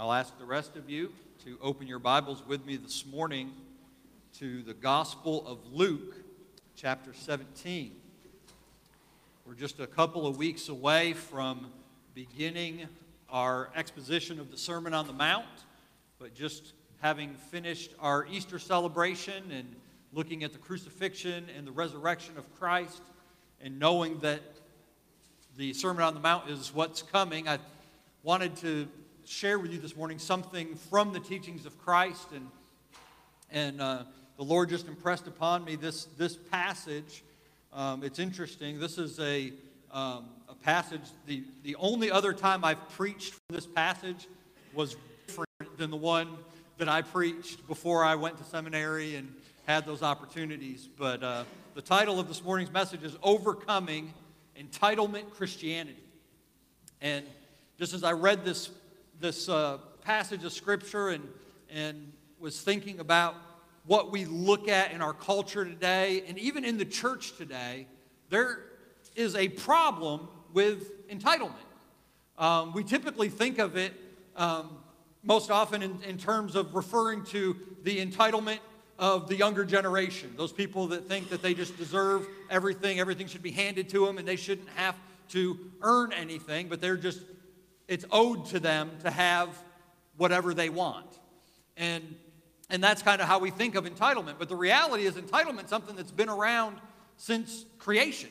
I'll ask the rest of you to open your Bibles with me this morning to the Gospel of Luke, chapter 17. We're just a couple of weeks away from beginning our exposition of the Sermon on the Mount, but just having finished our Easter celebration and looking at the crucifixion and the resurrection of Christ, and knowing that the Sermon on the Mount is what's coming, I wanted to share with you this morning something from the teachings of Christ. And, and uh, the Lord just impressed upon me this, this passage. Um, it's interesting. This is a, um, a passage, the, the only other time I've preached from this passage was different than the one that I preached before I went to seminary and had those opportunities. But uh, the title of this morning's message is Overcoming Entitlement Christianity. And just as I read this, this uh, passage of Scripture and, and was thinking about what we look at in our culture today and even in the church today, there is a problem with entitlement. Um, we typically think of it um, most often in, in terms of referring to the entitlement of the younger generation, those people that think that they just deserve everything, everything should be handed to them, and they shouldn't have to earn anything, but they're just, it's owed to them to have whatever they want. And, and that's kind of how we think of entitlement. But the reality is, entitlement something that's been around since creation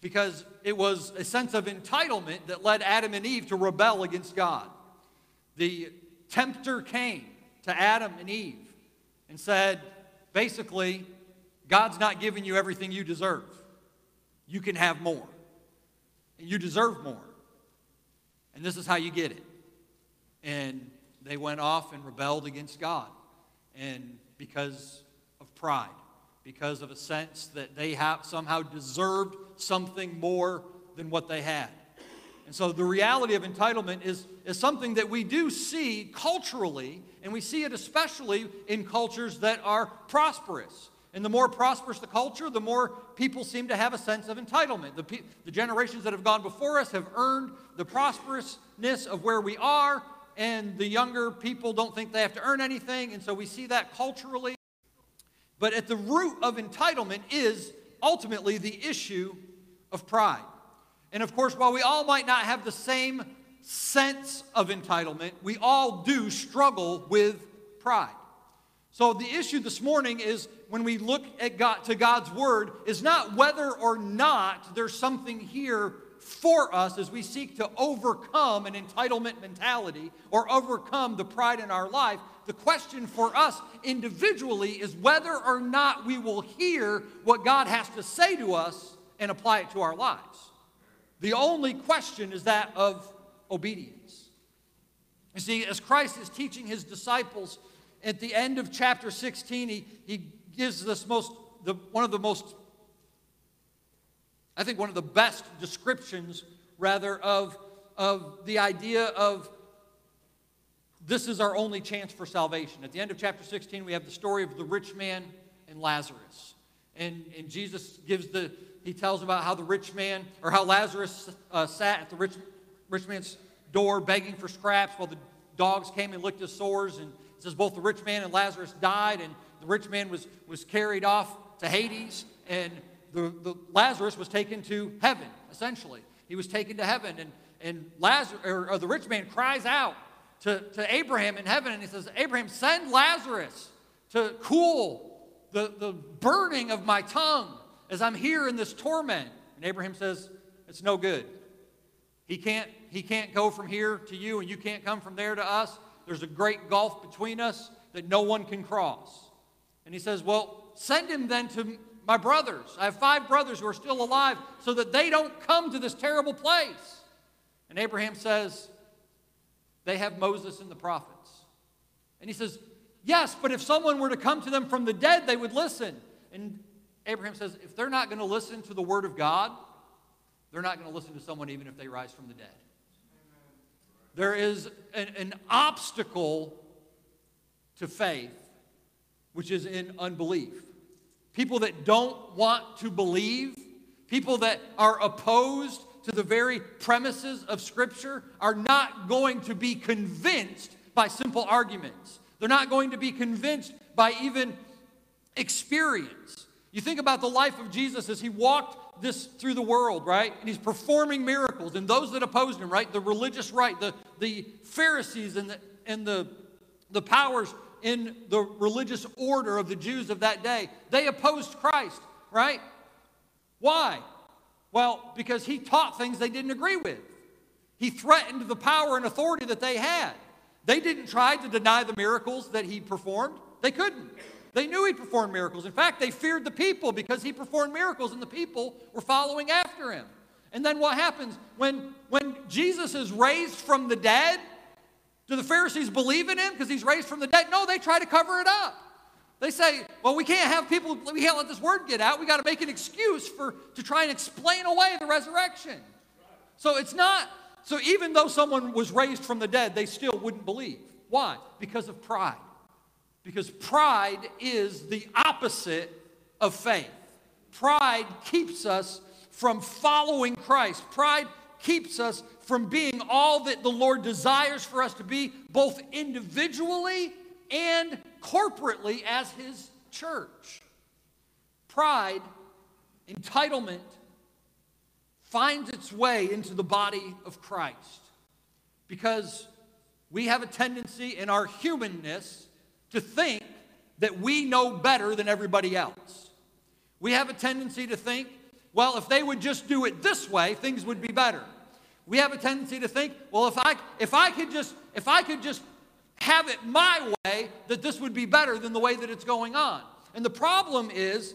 because it was a sense of entitlement that led Adam and Eve to rebel against God. The tempter came to Adam and Eve and said, basically, God's not giving you everything you deserve. You can have more. And you deserve more. And this is how you get it. And they went off and rebelled against God. And because of pride, because of a sense that they have somehow deserved something more than what they had. And so the reality of entitlement is, is something that we do see culturally, and we see it especially in cultures that are prosperous. And the more prosperous the culture, the more people seem to have a sense of entitlement. The, pe- the generations that have gone before us have earned the prosperousness of where we are, and the younger people don't think they have to earn anything. And so we see that culturally. But at the root of entitlement is ultimately the issue of pride. And of course, while we all might not have the same sense of entitlement, we all do struggle with pride. So the issue this morning is when we look at God to God's word is not whether or not there's something here for us as we seek to overcome an entitlement mentality or overcome the pride in our life. The question for us individually is whether or not we will hear what God has to say to us and apply it to our lives. The only question is that of obedience. You see, as Christ is teaching his disciples at the end of chapter 16, he, he gives this most, the, one of the most, I think, one of the best descriptions, rather, of, of the idea of this is our only chance for salvation. At the end of chapter 16, we have the story of the rich man and Lazarus. And, and Jesus gives the, he tells about how the rich man, or how Lazarus uh, sat at the rich, rich man's door begging for scraps while the dogs came and licked his sores. And it says both the rich man and Lazarus died, and the rich man was, was carried off to Hades, and the, the Lazarus was taken to heaven, essentially. He was taken to heaven, and, and Lazarus, or, or the rich man cries out to, to Abraham in heaven, and he says, Abraham, send Lazarus to cool the, the burning of my tongue as I'm here in this torment. And Abraham says, It's no good. He can't, he can't go from here to you, and you can't come from there to us. There's a great gulf between us that no one can cross. And he says, Well, send him then to my brothers. I have five brothers who are still alive so that they don't come to this terrible place. And Abraham says, They have Moses and the prophets. And he says, Yes, but if someone were to come to them from the dead, they would listen. And Abraham says, if they're not going to listen to the word of God, they're not going to listen to someone even if they rise from the dead. There is an, an obstacle to faith, which is in unbelief. People that don't want to believe, people that are opposed to the very premises of Scripture are not going to be convinced by simple arguments. They're not going to be convinced by even experience. You think about the life of Jesus as he walked this through the world, right? And he's performing miracles. And those that opposed him, right? The religious right, the, the Pharisees and the, and the, the powers in the religious order of the Jews of that day, they opposed Christ, right? Why? Well, because he taught things they didn't agree with. He threatened the power and authority that they had. They didn't try to deny the miracles that he performed, they couldn't. They knew he performed miracles. In fact, they feared the people because he performed miracles and the people were following after him. And then what happens? When, when Jesus is raised from the dead, do the Pharisees believe in him because he's raised from the dead? No, they try to cover it up. They say, well, we can't have people, we can't let this word get out. We got to make an excuse for to try and explain away the resurrection. So it's not, so even though someone was raised from the dead, they still wouldn't believe. Why? Because of pride. Because pride is the opposite of faith. Pride keeps us from following Christ. Pride keeps us from being all that the Lord desires for us to be, both individually and corporately as His church. Pride, entitlement, finds its way into the body of Christ because we have a tendency in our humanness to think that we know better than everybody else. We have a tendency to think, well, if they would just do it this way, things would be better. We have a tendency to think, well, if I if I could just if I could just have it my way, that this would be better than the way that it's going on. And the problem is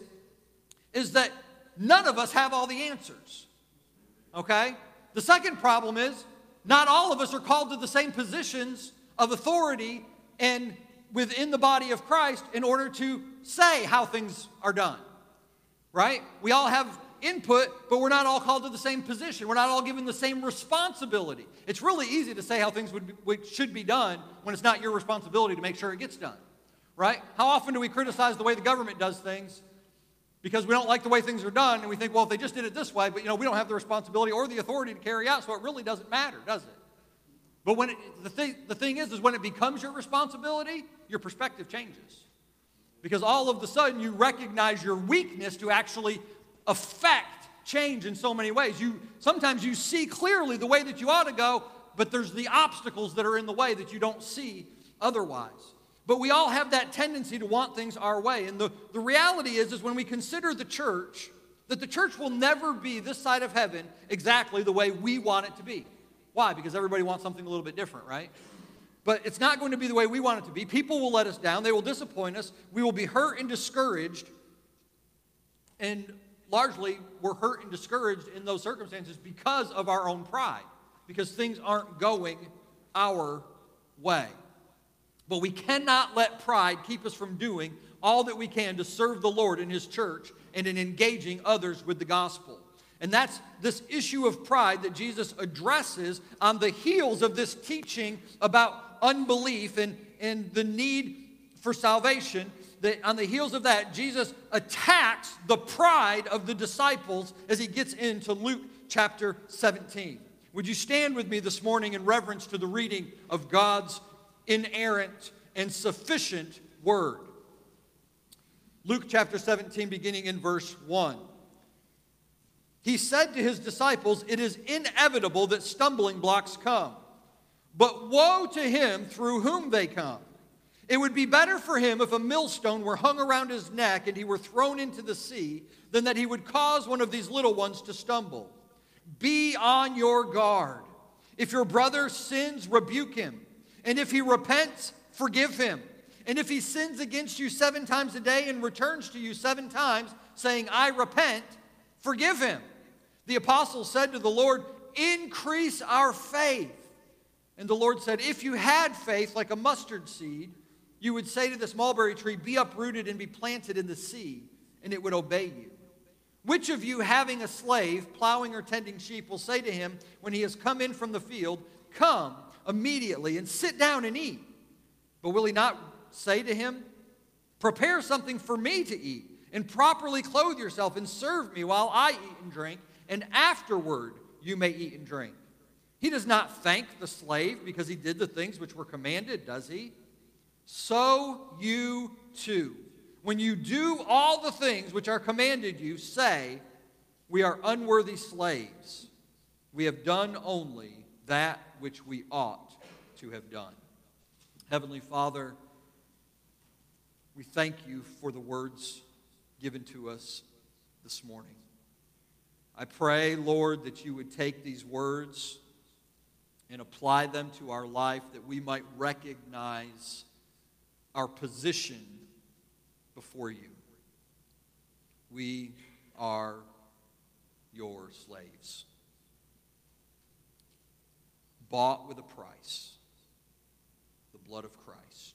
is that none of us have all the answers. Okay? The second problem is not all of us are called to the same positions of authority and within the body of Christ in order to say how things are done. Right? We all have input, but we're not all called to the same position. We're not all given the same responsibility. It's really easy to say how things would be, should be done when it's not your responsibility to make sure it gets done. Right? How often do we criticize the way the government does things because we don't like the way things are done and we think, well, if they just did it this way, but you know, we don't have the responsibility or the authority to carry out, so it really doesn't matter, does it? But when it, the, thing, the thing is, is when it becomes your responsibility, your perspective changes. Because all of a sudden you recognize your weakness to actually affect change in so many ways. You sometimes you see clearly the way that you ought to go, but there's the obstacles that are in the way that you don't see otherwise. But we all have that tendency to want things our way. And the, the reality is, is when we consider the church, that the church will never be this side of heaven exactly the way we want it to be. Why? Because everybody wants something a little bit different, right? But it's not going to be the way we want it to be. People will let us down, they will disappoint us, we will be hurt and discouraged. And largely, we're hurt and discouraged in those circumstances because of our own pride, because things aren't going our way. But we cannot let pride keep us from doing all that we can to serve the Lord in His church and in engaging others with the gospel. And that's this issue of pride that Jesus addresses on the heels of this teaching about unbelief and, and the need for salvation. That on the heels of that, Jesus attacks the pride of the disciples as he gets into Luke chapter 17. Would you stand with me this morning in reverence to the reading of God's inerrant and sufficient word? Luke chapter 17, beginning in verse 1 he said to his disciples, It is inevitable that stumbling blocks come. But woe to him through whom they come. It would be better for him if a millstone were hung around his neck and he were thrown into the sea than that he would cause one of these little ones to stumble. Be on your guard. If your brother sins, rebuke him. And if he repents, forgive him. And if he sins against you seven times a day and returns to you seven times, saying, I repent, forgive him. The apostles said to the Lord, Increase our faith. And the Lord said, If you had faith like a mustard seed, you would say to this mulberry tree, Be uprooted and be planted in the sea, and it would obey you. Which of you, having a slave, plowing or tending sheep, will say to him when he has come in from the field, Come immediately and sit down and eat? But will he not say to him, Prepare something for me to eat, and properly clothe yourself and serve me while I eat and drink? and afterward you may eat and drink. He does not thank the slave because he did the things which were commanded, does he? So you too. When you do all the things which are commanded you, say, We are unworthy slaves. We have done only that which we ought to have done. Heavenly Father, we thank you for the words given to us this morning. I pray, Lord, that you would take these words and apply them to our life, that we might recognize our position before you. We are your slaves, bought with a price, the blood of Christ,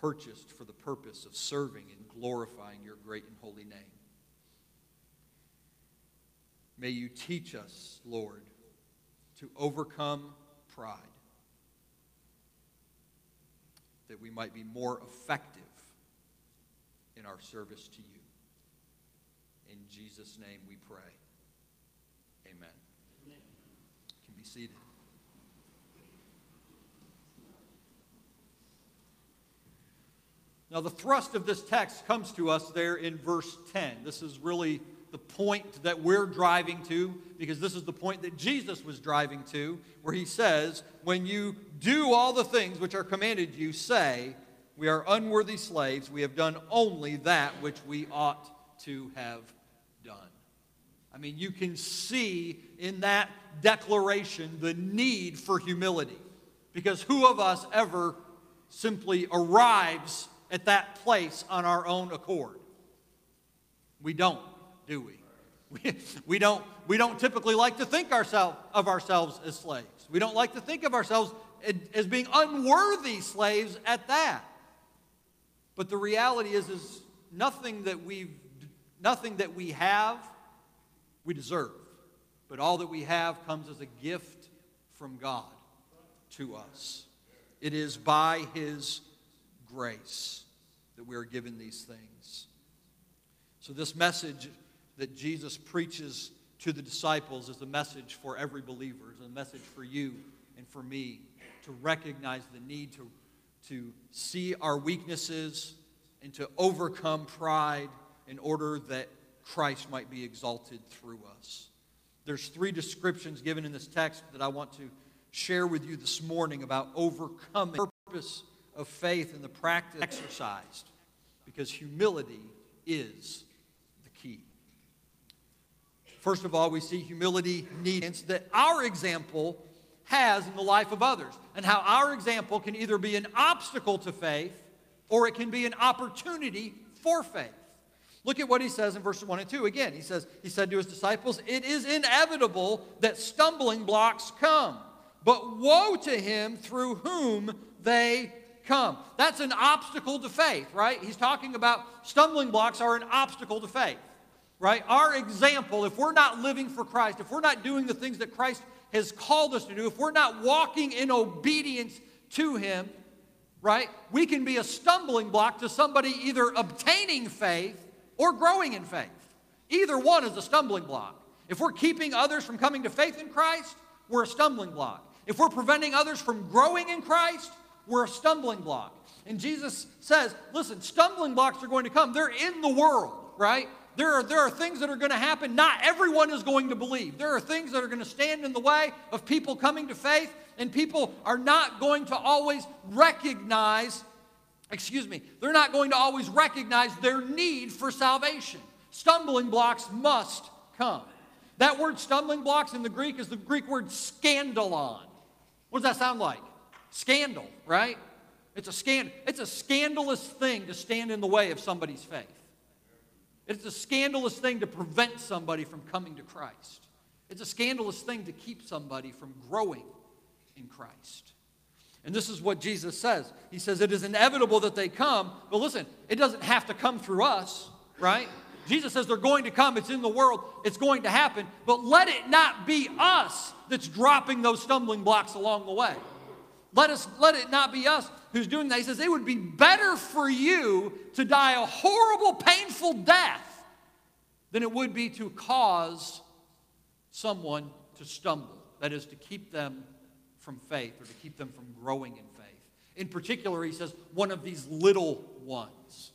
purchased for the purpose of serving and glorifying your great and holy name. May you teach us, Lord, to overcome pride, that we might be more effective in our service to you. In Jesus' name we pray. Amen. Amen. You can be seated. Now, the thrust of this text comes to us there in verse 10. This is really the point that we're driving to, because this is the point that Jesus was driving to, where he says, When you do all the things which are commanded you, say, We are unworthy slaves. We have done only that which we ought to have done. I mean, you can see in that declaration the need for humility. Because who of us ever simply arrives at that place on our own accord? We don't do we? We, we, don't, we don't typically like to think ourselves, of ourselves as slaves. We don't like to think of ourselves as being unworthy slaves at that. But the reality is, is nothing that we nothing that we have, we deserve. But all that we have comes as a gift from God to us. It is by His grace that we are given these things. So, this message that Jesus preaches to the disciples is a message for every believer, is a message for you and for me to recognize the need to, to see our weaknesses and to overcome pride in order that Christ might be exalted through us. There's three descriptions given in this text that I want to share with you this morning about overcoming the purpose of faith and the practice exercised because humility is the key. First of all, we see humility needs that our example has in the life of others, and how our example can either be an obstacle to faith or it can be an opportunity for faith. Look at what he says in verses 1 and 2. Again, he says, He said to his disciples, It is inevitable that stumbling blocks come, but woe to him through whom they come. That's an obstacle to faith, right? He's talking about stumbling blocks are an obstacle to faith right? Our example, if we're not living for Christ, if we're not doing the things that Christ has called us to do, if we're not walking in obedience to Him, right, we can be a stumbling block to somebody either obtaining faith or growing in faith. Either one is a stumbling block. If we're keeping others from coming to faith in Christ, we're a stumbling block. If we're preventing others from growing in Christ, we're a stumbling block. And Jesus says, listen, stumbling blocks are going to come. They're in the world, right? There are, there are things that are going to happen. Not everyone is going to believe. There are things that are going to stand in the way of people coming to faith, and people are not going to always recognize, excuse me, they're not going to always recognize their need for salvation. Stumbling blocks must come. That word stumbling blocks in the Greek is the Greek word scandalon. What does that sound like? Scandal, right? It's a, scan- it's a scandalous thing to stand in the way of somebody's faith. It's a scandalous thing to prevent somebody from coming to Christ. It's a scandalous thing to keep somebody from growing in Christ. And this is what Jesus says. He says it is inevitable that they come, but listen, it doesn't have to come through us, right? Jesus says they're going to come, it's in the world, it's going to happen, but let it not be us that's dropping those stumbling blocks along the way. Let us let it not be us who's doing that. He says, It would be better for you to die a horrible, painful death than it would be to cause someone to stumble. That is, to keep them from faith or to keep them from growing in faith. In particular, he says, one of these little ones.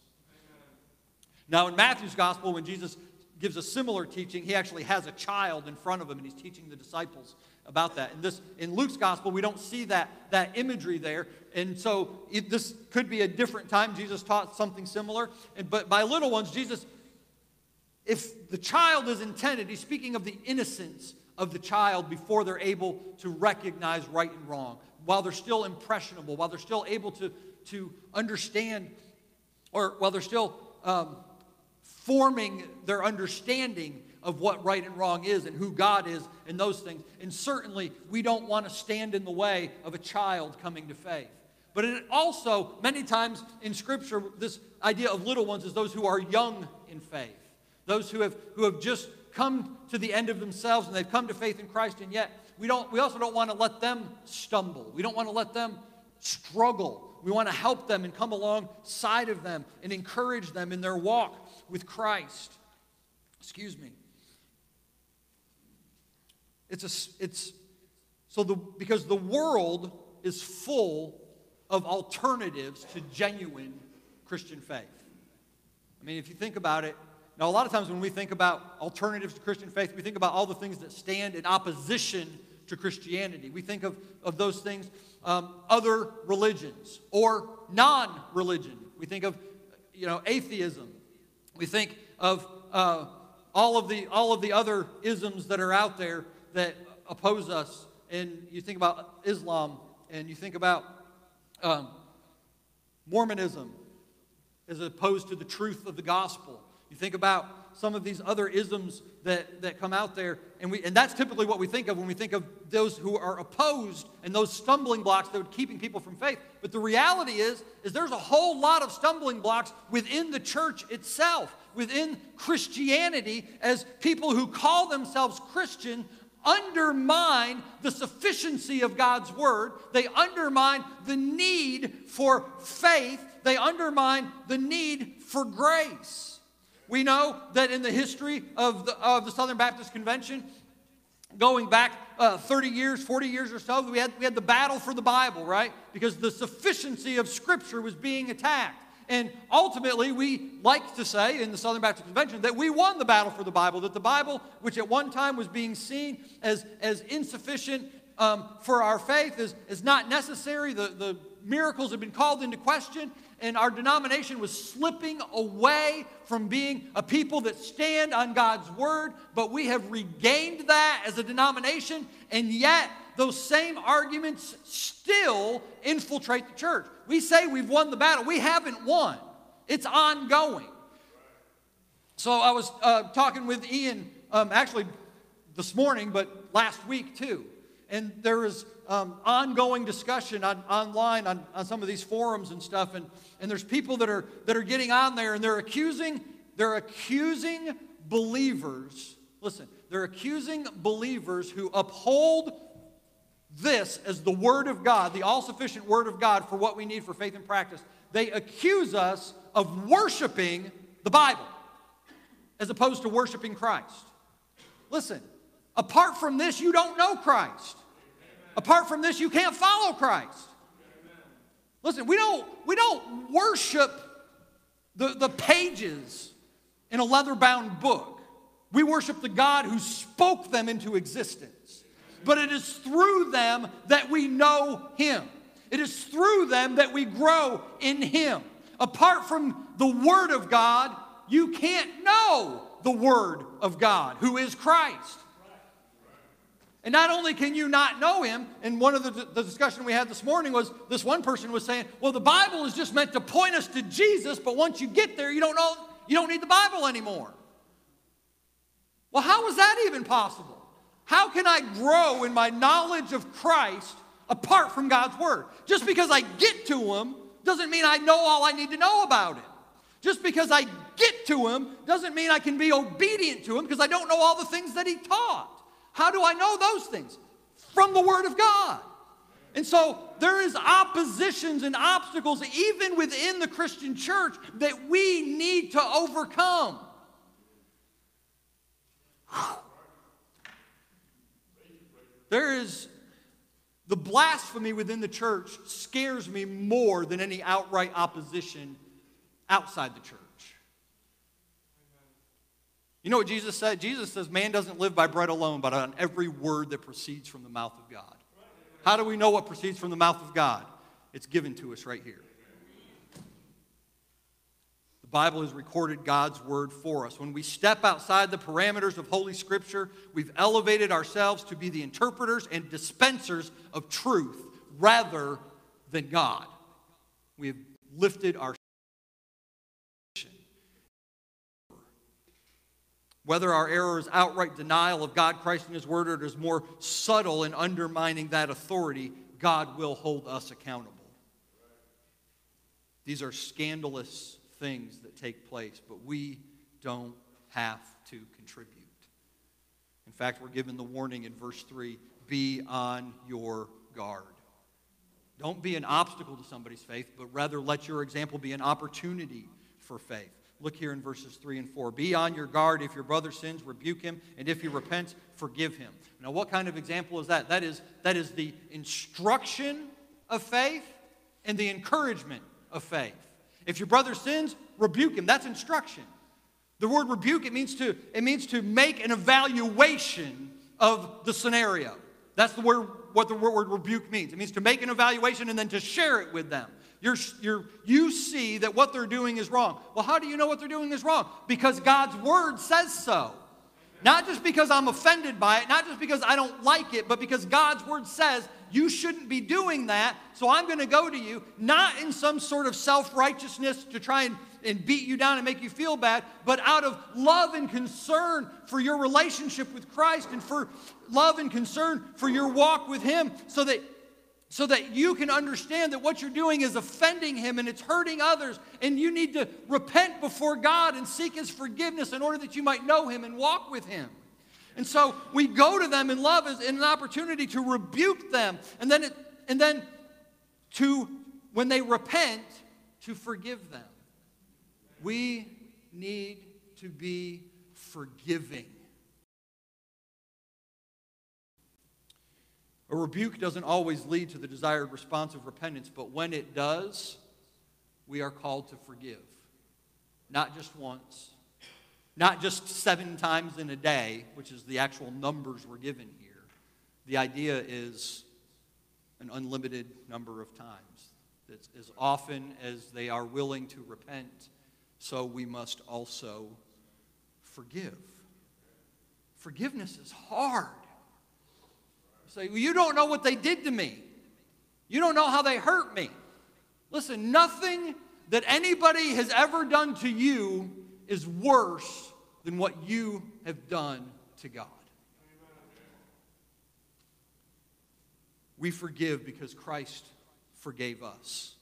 Now, in Matthew's gospel, when Jesus gives a similar teaching, he actually has a child in front of him and he's teaching the disciples about that. In this in Luke's gospel, we don't see that, that imagery there. And so it, this could be a different time. Jesus taught something similar. And, but by little ones, Jesus, if the child is intended, he's speaking of the innocence of the child before they're able to recognize right and wrong, while they're still impressionable, while they're still able to, to understand, or while they're still um, forming their understanding of what right and wrong is and who God is and those things. And certainly, we don't want to stand in the way of a child coming to faith. But it also, many times in Scripture, this idea of little ones is those who are young in faith, those who have, who have just come to the end of themselves and they've come to faith in Christ, and yet we, don't, we also don't want to let them stumble. We don't want to let them struggle. We want to help them and come alongside of them and encourage them in their walk with Christ. Excuse me. It's a, it's, so the, because the world is full of alternatives to genuine Christian faith. I mean, if you think about it, now a lot of times when we think about alternatives to Christian faith, we think about all the things that stand in opposition to Christianity. We think of, of those things, um, other religions or non religion. We think of, you know, atheism. We think of uh, all, of the, all of the other isms that are out there that oppose us. And you think about Islam and you think about um, Mormonism as opposed to the truth of the gospel. You think about some of these other isms that, that come out there, and, we, and that's typically what we think of when we think of those who are opposed and those stumbling blocks that are keeping people from faith. But the reality is, is there's a whole lot of stumbling blocks within the church itself, within Christianity, as people who call themselves Christian undermine the sufficiency of God's word. They undermine the need for faith. They undermine the need for grace. We know that in the history of the, of the Southern Baptist Convention, going back uh, 30 years, 40 years or so, we had, we had the battle for the Bible, right? Because the sufficiency of Scripture was being attacked. And ultimately, we like to say in the Southern Baptist Convention that we won the battle for the Bible, that the Bible, which at one time was being seen as, as insufficient um, for our faith, is, is not necessary. The, the miracles have been called into question, and our denomination was slipping away from being a people that stand on God's word, but we have regained that as a denomination, and yet those same arguments still infiltrate the church. We say we've won the battle, we haven't won, it's ongoing. So I was uh, talking with Ian um, actually this morning, but last week too. And there is um, ongoing discussion on, online on, on some of these forums and stuff. And, and there's people that are, that are getting on there and they're accusing, they're accusing believers. Listen, they're accusing believers who uphold this as the Word of God, the all sufficient Word of God for what we need for faith and practice. They accuse us of worshiping the Bible as opposed to worshiping Christ. Listen, apart from this, you don't know Christ. Apart from this, you can't follow Christ. Listen, we don't, we don't worship the, the pages in a leather bound book. We worship the God who spoke them into existence but it is through them that we know Him. It is through them that we grow in Him. Apart from the Word of God, you can't know the Word of God, who is Christ. And not only can you not know him, and one of the, the, discussion we had this morning was this one person was saying, well, the Bible is just meant to point us to Jesus, but once you get there, you don't know, you don't need the Bible anymore. Well, how is that even possible? How can I grow in my knowledge of Christ apart from God's Word? Just because I get to Him doesn't mean I know all I need to know about it. Just because I get to Him doesn't mean I can be obedient to Him because I don't know all the things that He taught. How do I know those things? From the Word of God. And so there is oppositions and obstacles even within the Christian church that we need to overcome. There is the blasphemy within the church scares me more than any outright opposition outside the church. You know what Jesus said? Jesus says, Man doesn't live by bread alone, but on every word that proceeds from the mouth of God. How do we know what proceeds from the mouth of God? It's given to us right here. The Bible has recorded God's word for us. When we step outside the parameters of Holy Scripture, we've elevated ourselves to be the interpreters and dispensers of truth rather than God. We have lifted our Whether our error is outright denial of God, Christ, and His Word, or it is more subtle in undermining that authority, God will hold us accountable. These are scandalous things that take place, but we don't have to contribute. In fact, we're given the warning in verse 3 be on your guard. Don't be an obstacle to somebody's faith, but rather let your example be an opportunity for faith. Look here in verses 3 and 4. Be on your guard. If your brother sins, rebuke him, and if he repents, forgive him. Now, what kind of example is that? That is, that is the instruction of faith and the encouragement of faith. If your brother sins, rebuke him. That's instruction. The word rebuke, it means to, it means to make an evaluation of the scenario. That's the word, what the word rebuke means. It means to make an evaluation and then to share it with them. You're, you're, you see that what they're doing is wrong. Well, how do you know what they're doing is wrong? Because God's word says so. Not just because I'm offended by it, not just because I don't like it, but because God's word says you shouldn't be doing that. So I'm going to go to you, not in some sort of self righteousness to try and, and beat you down and make you feel bad, but out of love and concern for your relationship with Christ and for love and concern for your walk with Him so that so that you can understand that what you're doing is offending him and it's hurting others and you need to repent before God and seek his forgiveness in order that you might know him and walk with him. And so we go to them in love as in an opportunity to rebuke them and then it, and then to when they repent to forgive them. We need to be forgiving. A rebuke doesn't always lead to the desired response of repentance, but when it does, we are called to forgive. Not just once, not just seven times in a day, which is the actual numbers we're given here. The idea is an unlimited number of times. It's as often as they are willing to repent, so we must also forgive. Forgiveness is hard. Say, well, you don't know what they did to me. You don't know how they hurt me. Listen, nothing that anybody has ever done to you is worse than what you have done to God. We forgive because Christ forgave us.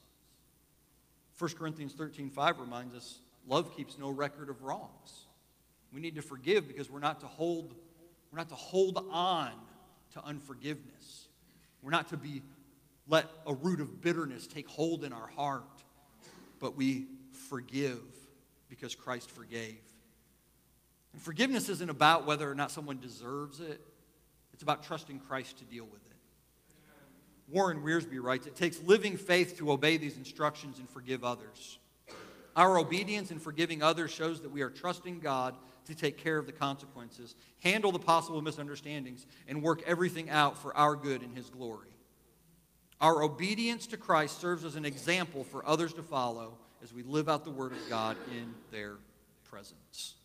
1 Corinthians 13 5 reminds us love keeps no record of wrongs. We need to forgive because we're not to hold, we're not to hold on to unforgiveness. We're not to be let a root of bitterness take hold in our heart, but we forgive because Christ forgave. And forgiveness isn't about whether or not someone deserves it, it's about trusting Christ to deal with it. Warren Wiersbe writes It takes living faith to obey these instructions and forgive others. Our obedience in forgiving others shows that we are trusting God to take care of the consequences, handle the possible misunderstandings, and work everything out for our good and His glory. Our obedience to Christ serves as an example for others to follow as we live out the Word of God in their presence.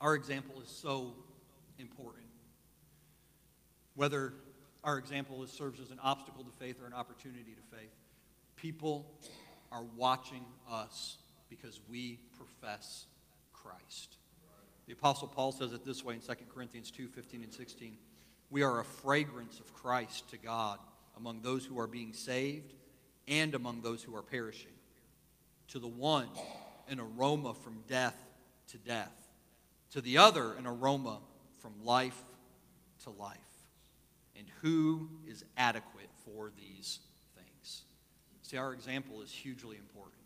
Our example is so important. Whether our example serves as an obstacle to faith or an opportunity to faith, people are watching us because we profess Christ. The Apostle Paul says it this way in 2 Corinthians 2 15 and 16. We are a fragrance of Christ to God among those who are being saved and among those who are perishing. To the one, an aroma from death to death. To the other, an aroma from life to life. And who is adequate for these See, our example is hugely important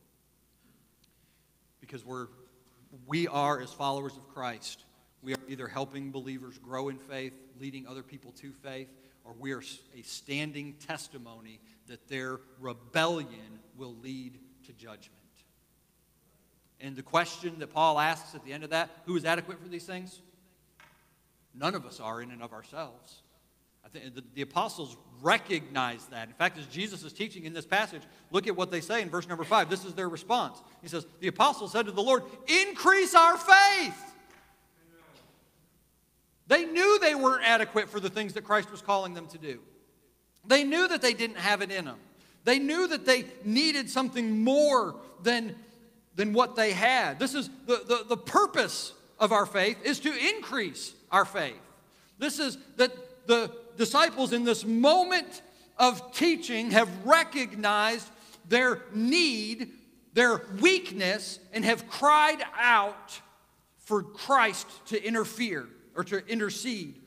because we're, we are, as followers of Christ, We are either helping believers grow in faith, leading other people to faith, or we are a standing testimony that their rebellion will lead to judgment. And the question that Paul asks at the end of that who is adequate for these things? None of us are in and of ourselves. I think the, the, apostles recognize that. In fact, as Jesus is teaching in this passage, look at what they say in verse number five. This is their response. He says, The apostles said to the Lord, Increase our faith. They knew they weren't adequate for the things that Christ was calling them to do. They knew that they didn't have it in them. They knew that they needed something more than, than what they had. This is the, the, the purpose of our faith is to increase our faith. This is that the disciples in this moment of teaching have recognized their need, their weakness, and have cried out for Christ to interfere or to intercede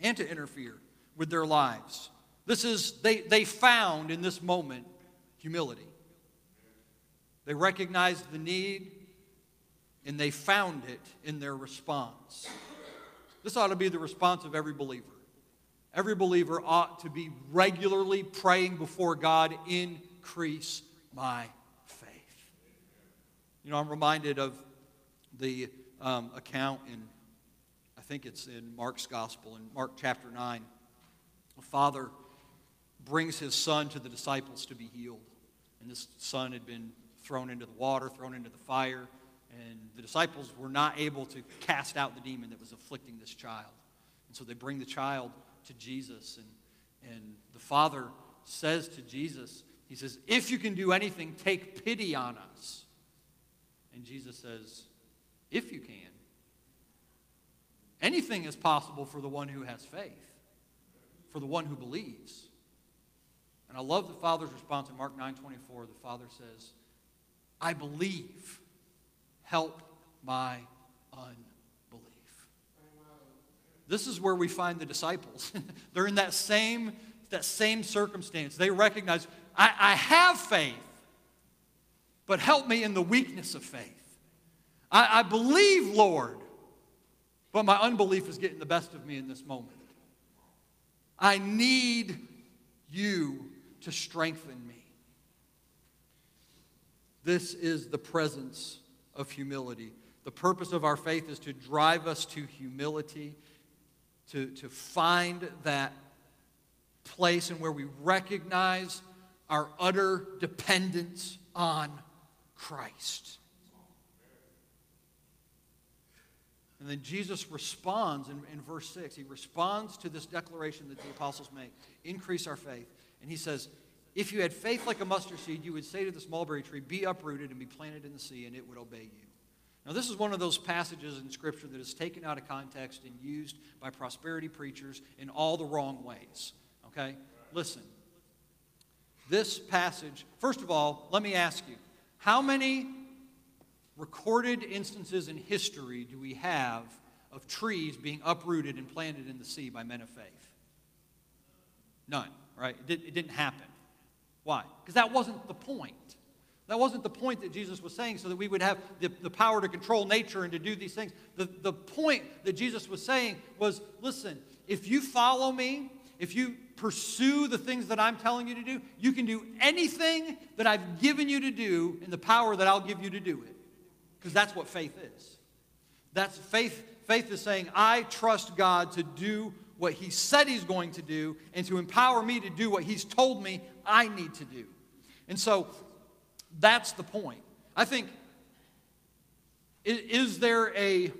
and to interfere with their lives. This is, they, they found in this moment humility. They recognized the need and they found it in their response. This ought to be the response of every believer. Every believer ought to be regularly praying before God, increase my faith. You know, I'm reminded of the um, account in, I think it's in Mark's Gospel, in Mark chapter 9. A father brings his son to the disciples to be healed. And this son had been thrown into the water, thrown into the fire, and the disciples were not able to cast out the demon that was afflicting this child. And so they bring the child to Jesus, and, and the father says to Jesus, He says, If you can do anything, take pity on us. And Jesus says, If you can. Anything is possible for the one who has faith, for the one who believes. And I love the Father's response in Mark 9 24. The Father says, I believe. Help my unbelief. This is where we find the disciples. They're in that same, that same circumstance. They recognize, I, I have faith, but help me in the weakness of faith. I, I believe, Lord, but my unbelief is getting the best of me in this moment. I need you to strengthen me. This is the presence of humility. The purpose of our faith is to drive us to humility, to, to find that place and where we recognize our utter dependence on Christ. And then Jesus responds in, in verse 6. He responds to this declaration that the apostles make increase our faith. And he says, If you had faith like a mustard seed, you would say to this mulberry tree, Be uprooted and be planted in the sea, and it would obey you. Now, this is one of those passages in Scripture that is taken out of context and used by prosperity preachers in all the wrong ways. Okay? Listen. This passage, first of all, let me ask you how many recorded instances in history do we have of trees being uprooted and planted in the sea by men of faith? None right? It, did, didn't happen. Why? Because that wasn't the point. That wasn't the point that Jesus was saying, so that we would have the, the power to control nature and to do these things. The, the point that Jesus was saying was listen, if you follow me, if you pursue the things that I'm telling you to do, you can do anything that I've given you to do in the power that I'll give you to do it. Because that's what faith is. That's faith. Faith is saying, I trust God to do what he said he's going to do and to empower me to do what he's told me I need to do. And so that's the point. I think, is there a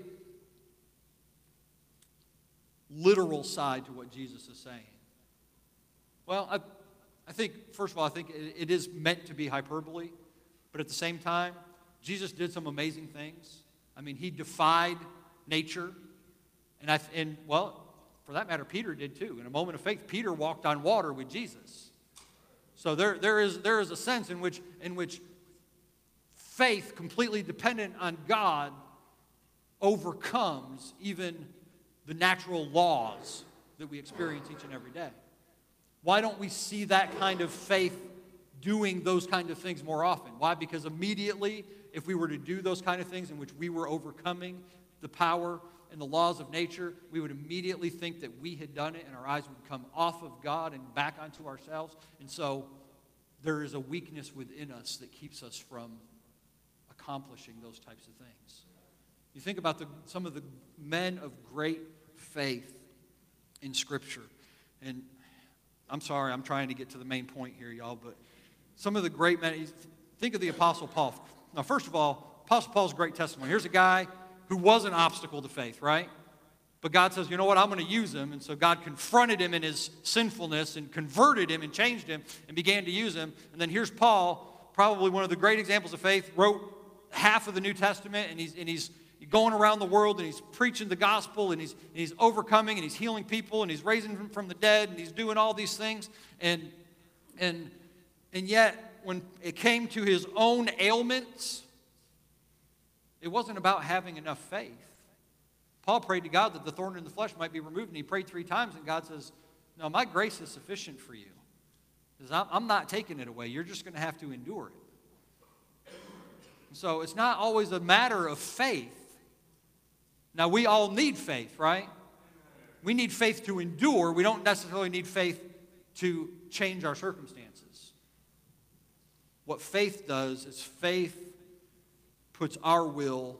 literal side to what Jesus is saying? Well, I, I think, first of all, I think it, it is meant to be hyperbole, but at the same time, Jesus did some amazing things. I mean, he defied nature. And, I, and well, for that matter, Peter did too. In a moment of faith, Peter walked on water with Jesus. So there, there, is, there is a sense in which, in which faith, completely dependent on God, overcomes even the natural laws that we experience each and every day. Why don't we see that kind of faith doing those kind of things more often? Why? Because immediately, if we were to do those kind of things in which we were overcoming the power and the laws of nature, we would immediately think that we had done it and our eyes would come off of God and back onto ourselves. And so there is a weakness within us that keeps us from accomplishing those types of things. You think about the, some of the men of great faith in Scripture. And I'm sorry, I'm trying to get to the main point here, y'all, but some of the great men, think of the Apostle Paul. Now, first of all, Apostle Paul's great testimony. Here's a guy who was an obstacle to faith, right? But God says, you know what, I'm going to use him. And so God confronted him in his sinfulness and converted him and changed him and began to use him. And then here's Paul, probably one of the great examples of faith, wrote half of the New Testament, and he's, and he's going around the world and he's preaching the gospel and he's, and he's overcoming and he's healing people and he's raising them from the dead and he's doing all these things. And, and, and yet, when it came to his own ailments, it wasn't about having enough faith. Paul prayed to God that the thorn in the flesh might be removed, and he prayed three times, and God says, No, my grace is sufficient for you. I'm not taking it away. You're just going to have to endure it. So it's not always a matter of faith. Now, we all need faith, right? We need faith to endure. We don't necessarily need faith to change our circumstances. What faith does is faith puts our will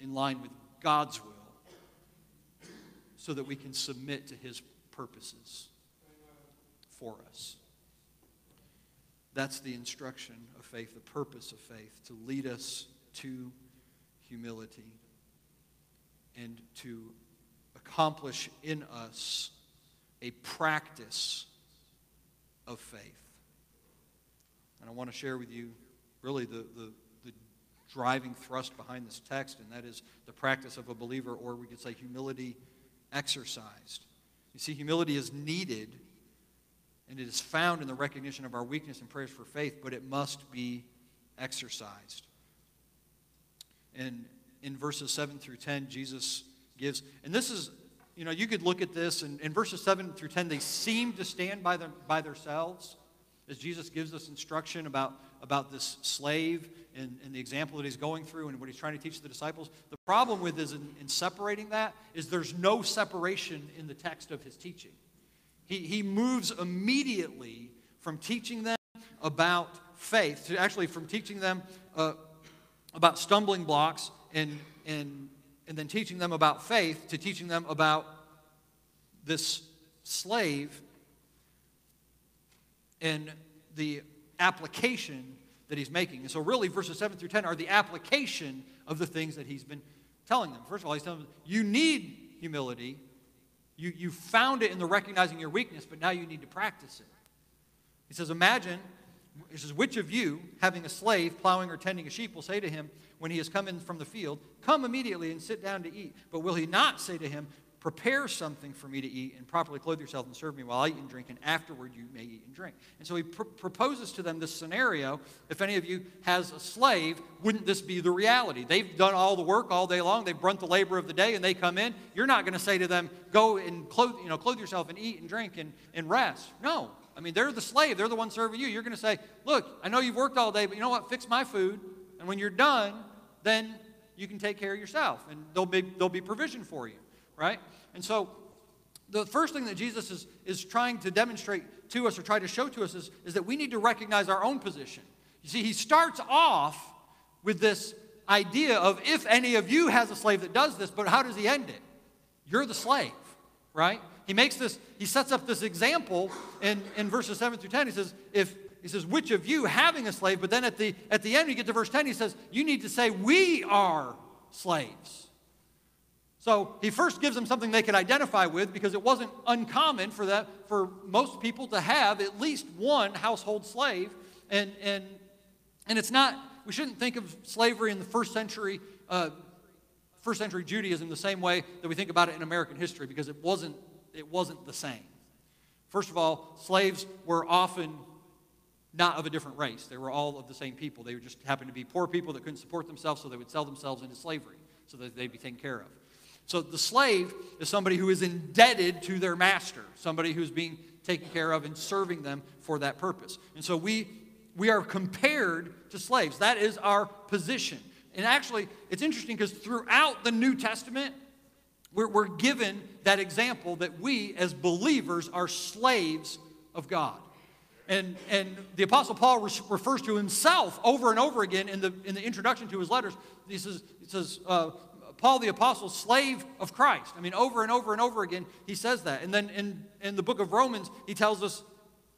in line with God's will so that we can submit to his purposes for us. That's the instruction of faith, the purpose of faith, to lead us to humility and to accomplish in us a practice of faith. And I want to share with you really the, the, driving thrust behind this text, and that is the practice of a believer, or we could say humility exercised. You see, humility is needed, and it is found in the recognition of our weakness and prayers for faith, but it must be exercised. And in verses 7 through 10, Jesus gives, and this is, you know, you could look at this, and in verses 7 through 10, they seem to stand by, them, by themselves as Jesus gives us instruction about, about this slave and, and, the example that he's going through and what he's trying to teach the disciples. The problem with is in, in separating that is there's no separation in the text of his teaching. He, he moves immediately from teaching them about faith to actually from teaching them uh, about stumbling blocks and, and, and then teaching them about faith to teaching them about this slave and the application that he's making. And so, really, verses 7 through 10 are the application of the things that he's been telling them. First of all, he's telling them, you need humility. You, you found it in the recognizing your weakness, but now you need to practice it. He says, Imagine he says, Which of you, having a slave plowing or tending a sheep, will say to him when he has come in from the field, Come immediately and sit down to eat? But will he not say to him, Prepare something for me to eat and properly clothe yourself and serve me while I eat and drink, and afterward you may eat and drink? And so he pr- proposes to them this scenario. If any of you has a slave, wouldn't this be the reality? They've done all the work all day long, they've brunt the labor of the day, and they come in. You're not going to say to them, Go and clothe, you know, clothe yourself and eat and drink and, and rest. No, I mean, they're the slave, they're the one serving you. You're going to say, Look, I know you've worked all day, but you know what? Fix my food. And when you're done, then you can take care of yourself, and there'll be, there'll be provision for you, right? And so, the first thing that Jesus is, is trying to demonstrate to us or try to show to us is, is that we need to recognize our own position. You see, he starts off with this idea of if any of you has a slave that does this, but how does he end it? You're the slave, right? He makes this, he sets up this example in, in verses 7 through 10. He says, if he says, which of you having a slave, but then at the at the end, you get to verse 10, he says, you need to say, We are slaves. So he first gives them something they could identify with because it wasn't uncommon for that for most people to have at least one household slave. And and and it's not, we shouldn't think of slavery in the first century uh, first century Judaism the same way that we think about it in American history because it wasn't it wasn't the same. First of all, slaves were often not of a different race. They were all of the same people. They just happened to be poor people that couldn't support themselves, so they would sell themselves into slavery so that they'd be taken care of. So the slave is somebody who is indebted to their master, somebody who's being taken care of and serving them for that purpose. And so we, we are compared to slaves. That is our position. And actually, it's interesting because throughout the New Testament, We're, we're given that example that we, as believers, are slaves of God. And, and the Apostle Paul refers to himself over and over again in the, in the introduction to his letters. He says, he says uh, Paul the Apostle, slave of Christ. I mean, over and over and over again, he says that. And then in, in the book of Romans, he tells us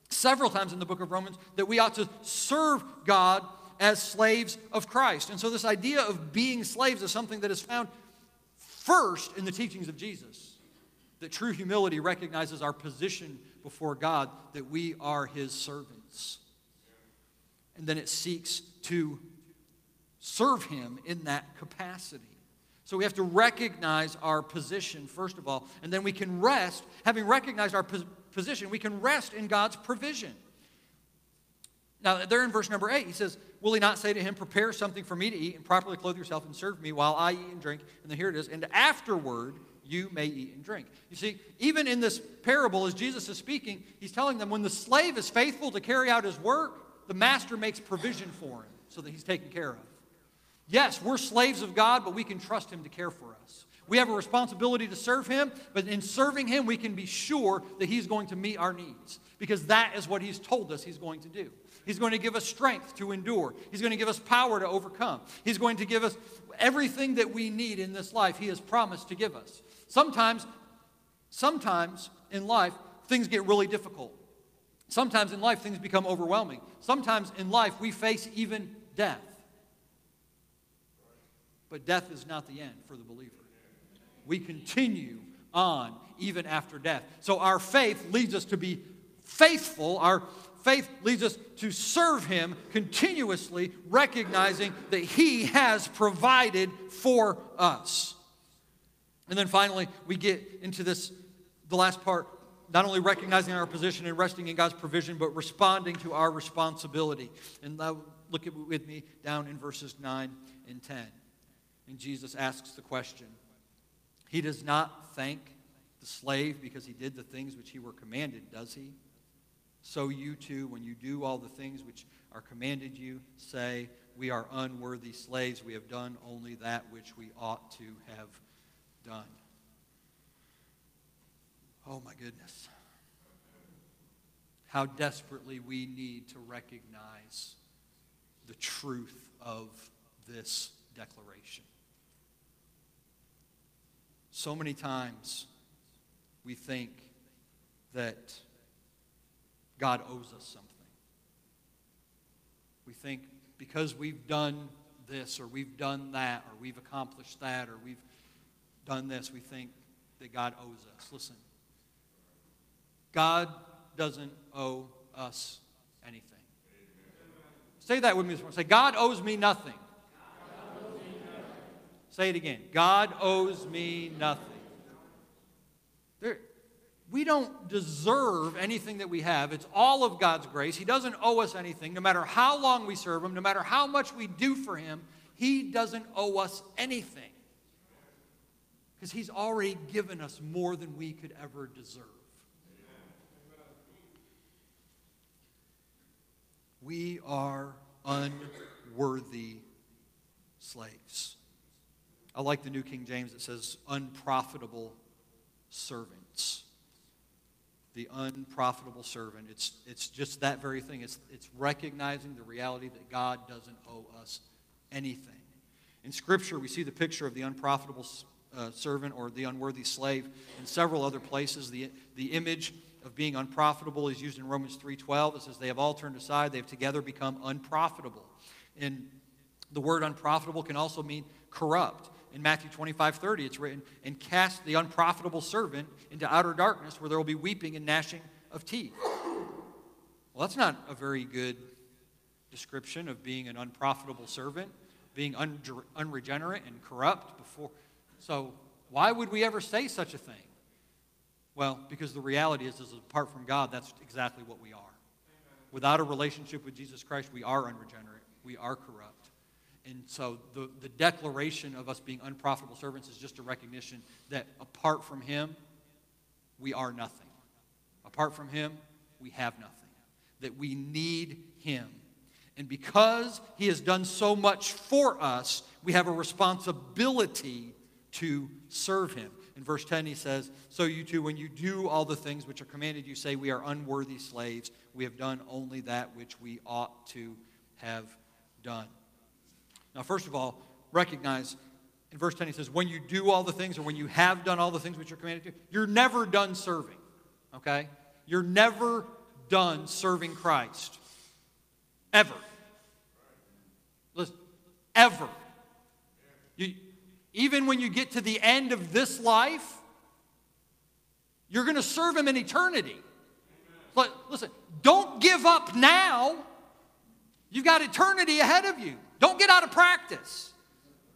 several times in the book of Romans that we ought to serve God as slaves of Christ. And so, this idea of being slaves is something that is found first in the teachings of Jesus. That true humility recognizes our position before God that we are His servants. And then it seeks to serve Him in that capacity. So we have to recognize our position, first of all, and then we can rest. Having recognized our position, we can rest in God's provision. Now, there in verse number eight, he says, Will he not say to him, Prepare something for me to eat and properly clothe yourself and serve me while I eat and drink? And then here it is, and afterward you may eat and drink. You see, even in this parable, as Jesus is speaking, he's telling them when the slave is faithful to carry out his work, the master makes provision for him so that he's taken care of. Yes, we're slaves of God, but we can trust him to care for us. We have a responsibility to serve him, but in serving him, we can be sure that he's going to meet our needs because that is what he's told us he's going to do. He's going to give us strength to endure. He's going to give us power to overcome. He's going to give us everything that we need in this life he has promised to give us. Sometimes, sometimes in life, things get really difficult. Sometimes in life, things become overwhelming. Sometimes in life, we face even death. But death is not the end for the believer. We continue on even after death. So our faith leads us to be faithful. Our faith leads us to serve Him continuously, recognizing that He has provided for us. And then finally, we get into this, the last part, not only recognizing our position and resting in God's provision, but responding to our responsibility. And now look at with me down in verses 9 and 10. And Jesus asks the question He does not thank the slave because he did the things which he were commanded, does he? So you too, when you do all the things which are commanded you, say, We are unworthy slaves. We have done only that which we ought to have done. Oh my goodness. How desperately we need to recognize the truth of this declaration. So many times we think that God owes us something. We think because we've done this or we've done that or we've accomplished that or we've done this, we think that God owes us. Listen, God doesn't owe us anything. Say that with me this morning. Say, God owes me nothing. Say it again. God owes me nothing. There, we don't deserve anything that we have. It's all of God's grace. He doesn't owe us anything. No matter how long we serve Him, no matter how much we do for Him, He doesn't owe us anything because He's already given us more than we could ever deserve. We are unworthy slaves. I like the New King James, it says unprofitable servants. The unprofitable servant. It's, it's just that very thing. It's, it's recognizing the reality that God doesn't owe us anything. In Scripture, we see the picture of the unprofitable uh, servant or the unworthy slave in several other places. The, the image of being unprofitable is used in Romans 3.12. It says, they have all turned aside. They've together become unprofitable. And the word unprofitable can also mean corrupt. In Matthew 25, 30, it's written, and cast the unprofitable servant into outer darkness where there will be weeping and gnashing of teeth. Well, that's not a very good description of being an unprofitable servant, being unregenerate and corrupt before, so, why would we ever say such a thing? Well, because the reality is, is apart from God, that's exactly what we are. Without a relationship with Jesus Christ, we are unregenerate, we are corrupt. And so the, the declaration of us being unprofitable servants is just a recognition that apart from Him, we are nothing. Apart from Him, we have nothing. That we need Him. And because He has done so much for us, we have a responsibility to serve him. In verse 10, he says, So you too, when you do all the things which are commanded you, say, We are unworthy slaves. We have done only that which we ought to have done. Now, first of all, recognize in verse 10 he says, When you do all the things, or when you have done all the things which you're commanded to, you're never done serving. Okay? You're never done serving Christ. Ever. Listen, ever. You, even when you get to the end of this life, you're going to serve Him in eternity. But listen, don't give up now. You've got eternity ahead of you. Don't get out of practice.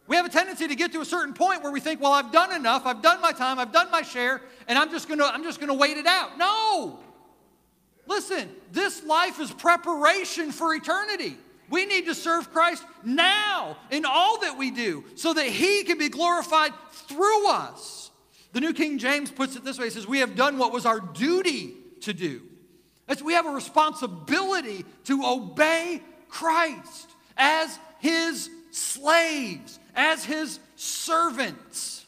We have a tendency to get to a certain point where we think, well, I've done enough, I've done my time, I've done my share, and I'm just gonna, I'm just gonna wait it out. No! Listen, this life is preparation for eternity. We need to serve Christ now in all that we do so that He can be glorified through us. The New King James puts it this way He says, We have done what was our duty to do. That's, we have a responsibility to obey Christ as His slaves, as His servants.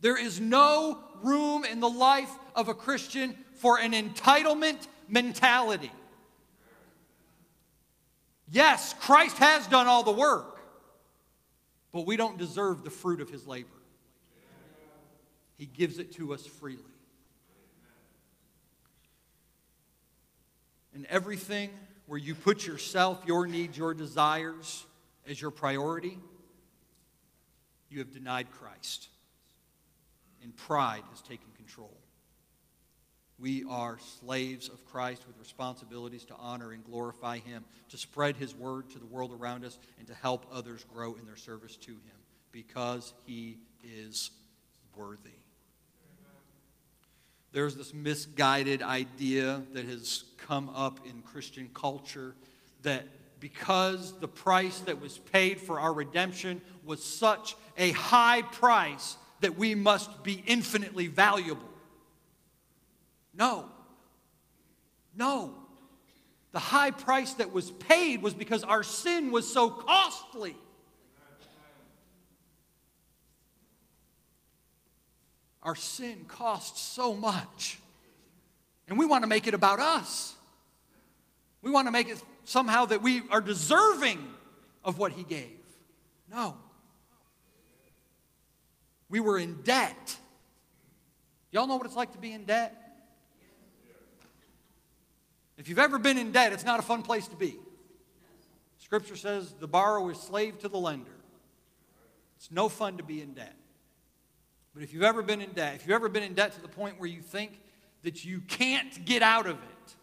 There is no room in the life of a Christian for an entitlement mentality. Yes, Christ has done all the work, but we don't deserve the fruit of his labor. He gives it to us freely. And everything where you put yourself, your needs, your desires as your priority, you have denied Christ. And pride has taken control. We are slaves of Christ with responsibilities to honor and glorify Him, to spread His word to the world around us, and to help others grow in their service to Him because He is worthy. There's this misguided idea that has come up in Christian culture that because the price that was paid for our redemption was such a high price that we must be infinitely valuable. No. No. The high price that was paid was because our sin was so costly. Our sin costs so much. And we want to make it about us. We want to make it somehow that we are deserving of what He gave. No. We were in debt. Y'all know what it's like to be in debt? If you've ever been in debt, it's not a fun place to be. Scripture says the borrower is slave to the lender. It's no fun to be in debt. But if you've ever been in debt, if you've ever been in debt to the point where you think that you can't get out of it,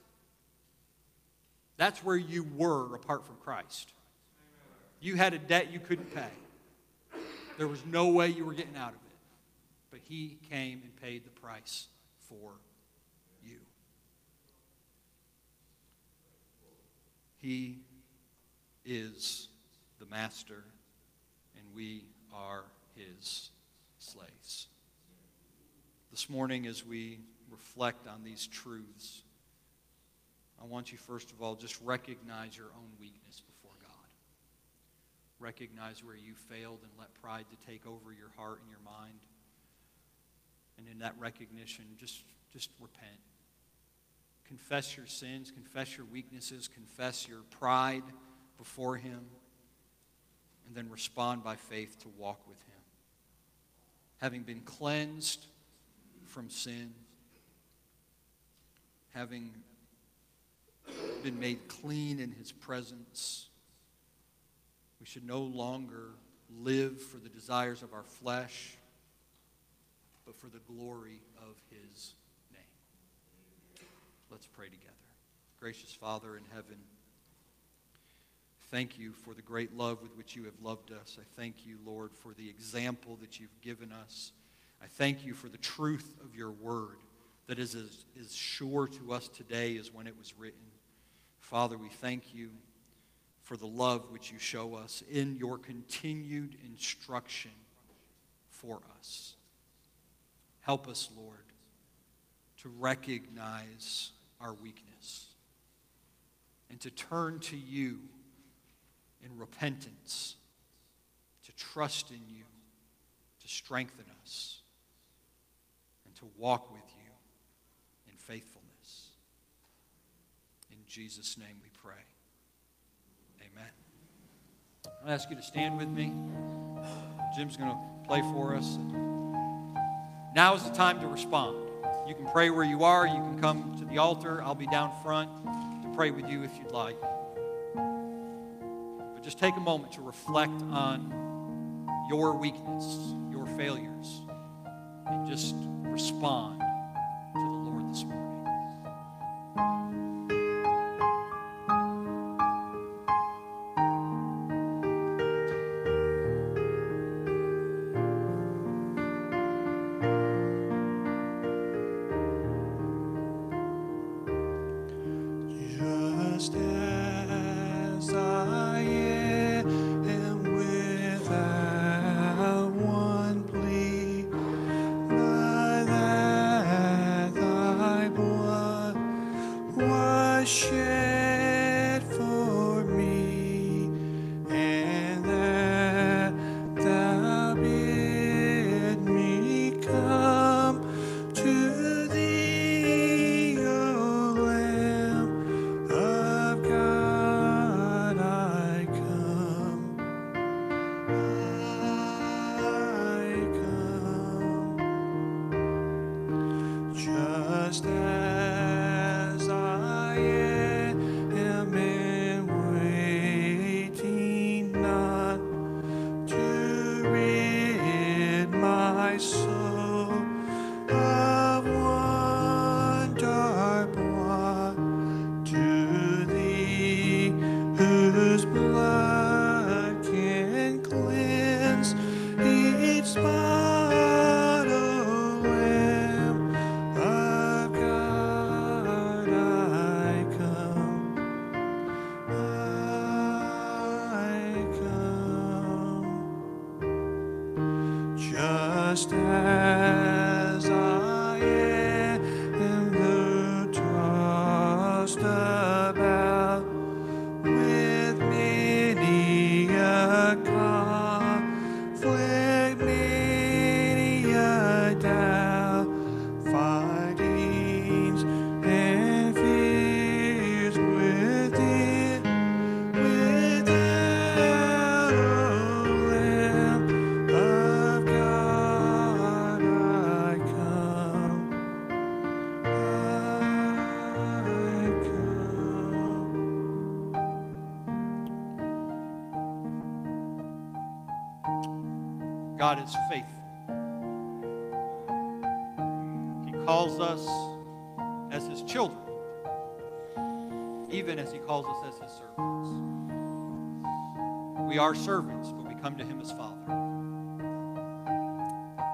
that's where you were apart from Christ. You had a debt you couldn't pay. There was no way you were getting out of it. But He came and paid the price for you. He is the master, and we are His slaves. This morning, as we reflect on these truths, I want you, first of all, just recognize your own weakness before God. Recognize where you failed and let pride to take over your heart and your mind. And in that recognition, just, just repent. Confess your sins, confess your weaknesses, confess your pride before Him, and then respond by faith to walk with Him. Having been cleansed from sin, having been made clean in his presence. We should no longer live for the desires of our flesh, but for the glory of his name. Let's pray together. Gracious Father in heaven, thank you for the great love with which you have loved us. I thank you, Lord, for the example that you've given us. I thank you for the truth of your word that is as, as sure to us today as when it was written. Father, we thank you for the love which you show us in your continued instruction for us. Help us, Lord, to recognize our weakness and to turn to you in repentance, to trust in you, to strengthen us, and to walk with you in faithfulness. In Jesus' name we pray. Amen. I'll ask you to stand with me. Jim's going to play for us. Now is the time to respond. You can pray where you are. You can come to the altar. I'll be down front to pray with you if you'd like. But just take a moment to reflect on your weakness, your failures, and just respond Just Are servants, but we come to him as Father.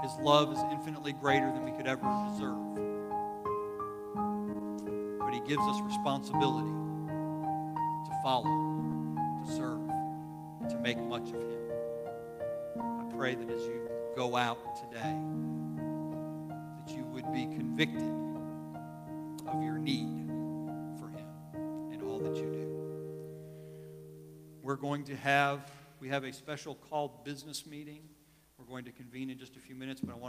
His love is infinitely greater than we could ever deserve. But he gives us responsibility to follow, to serve, to make much of him. I pray that as you go out today, that you would be convicted of your need for Him in all that you do. We're going to have, we have a special called business meeting. We're going to convene in just a few minutes, but I want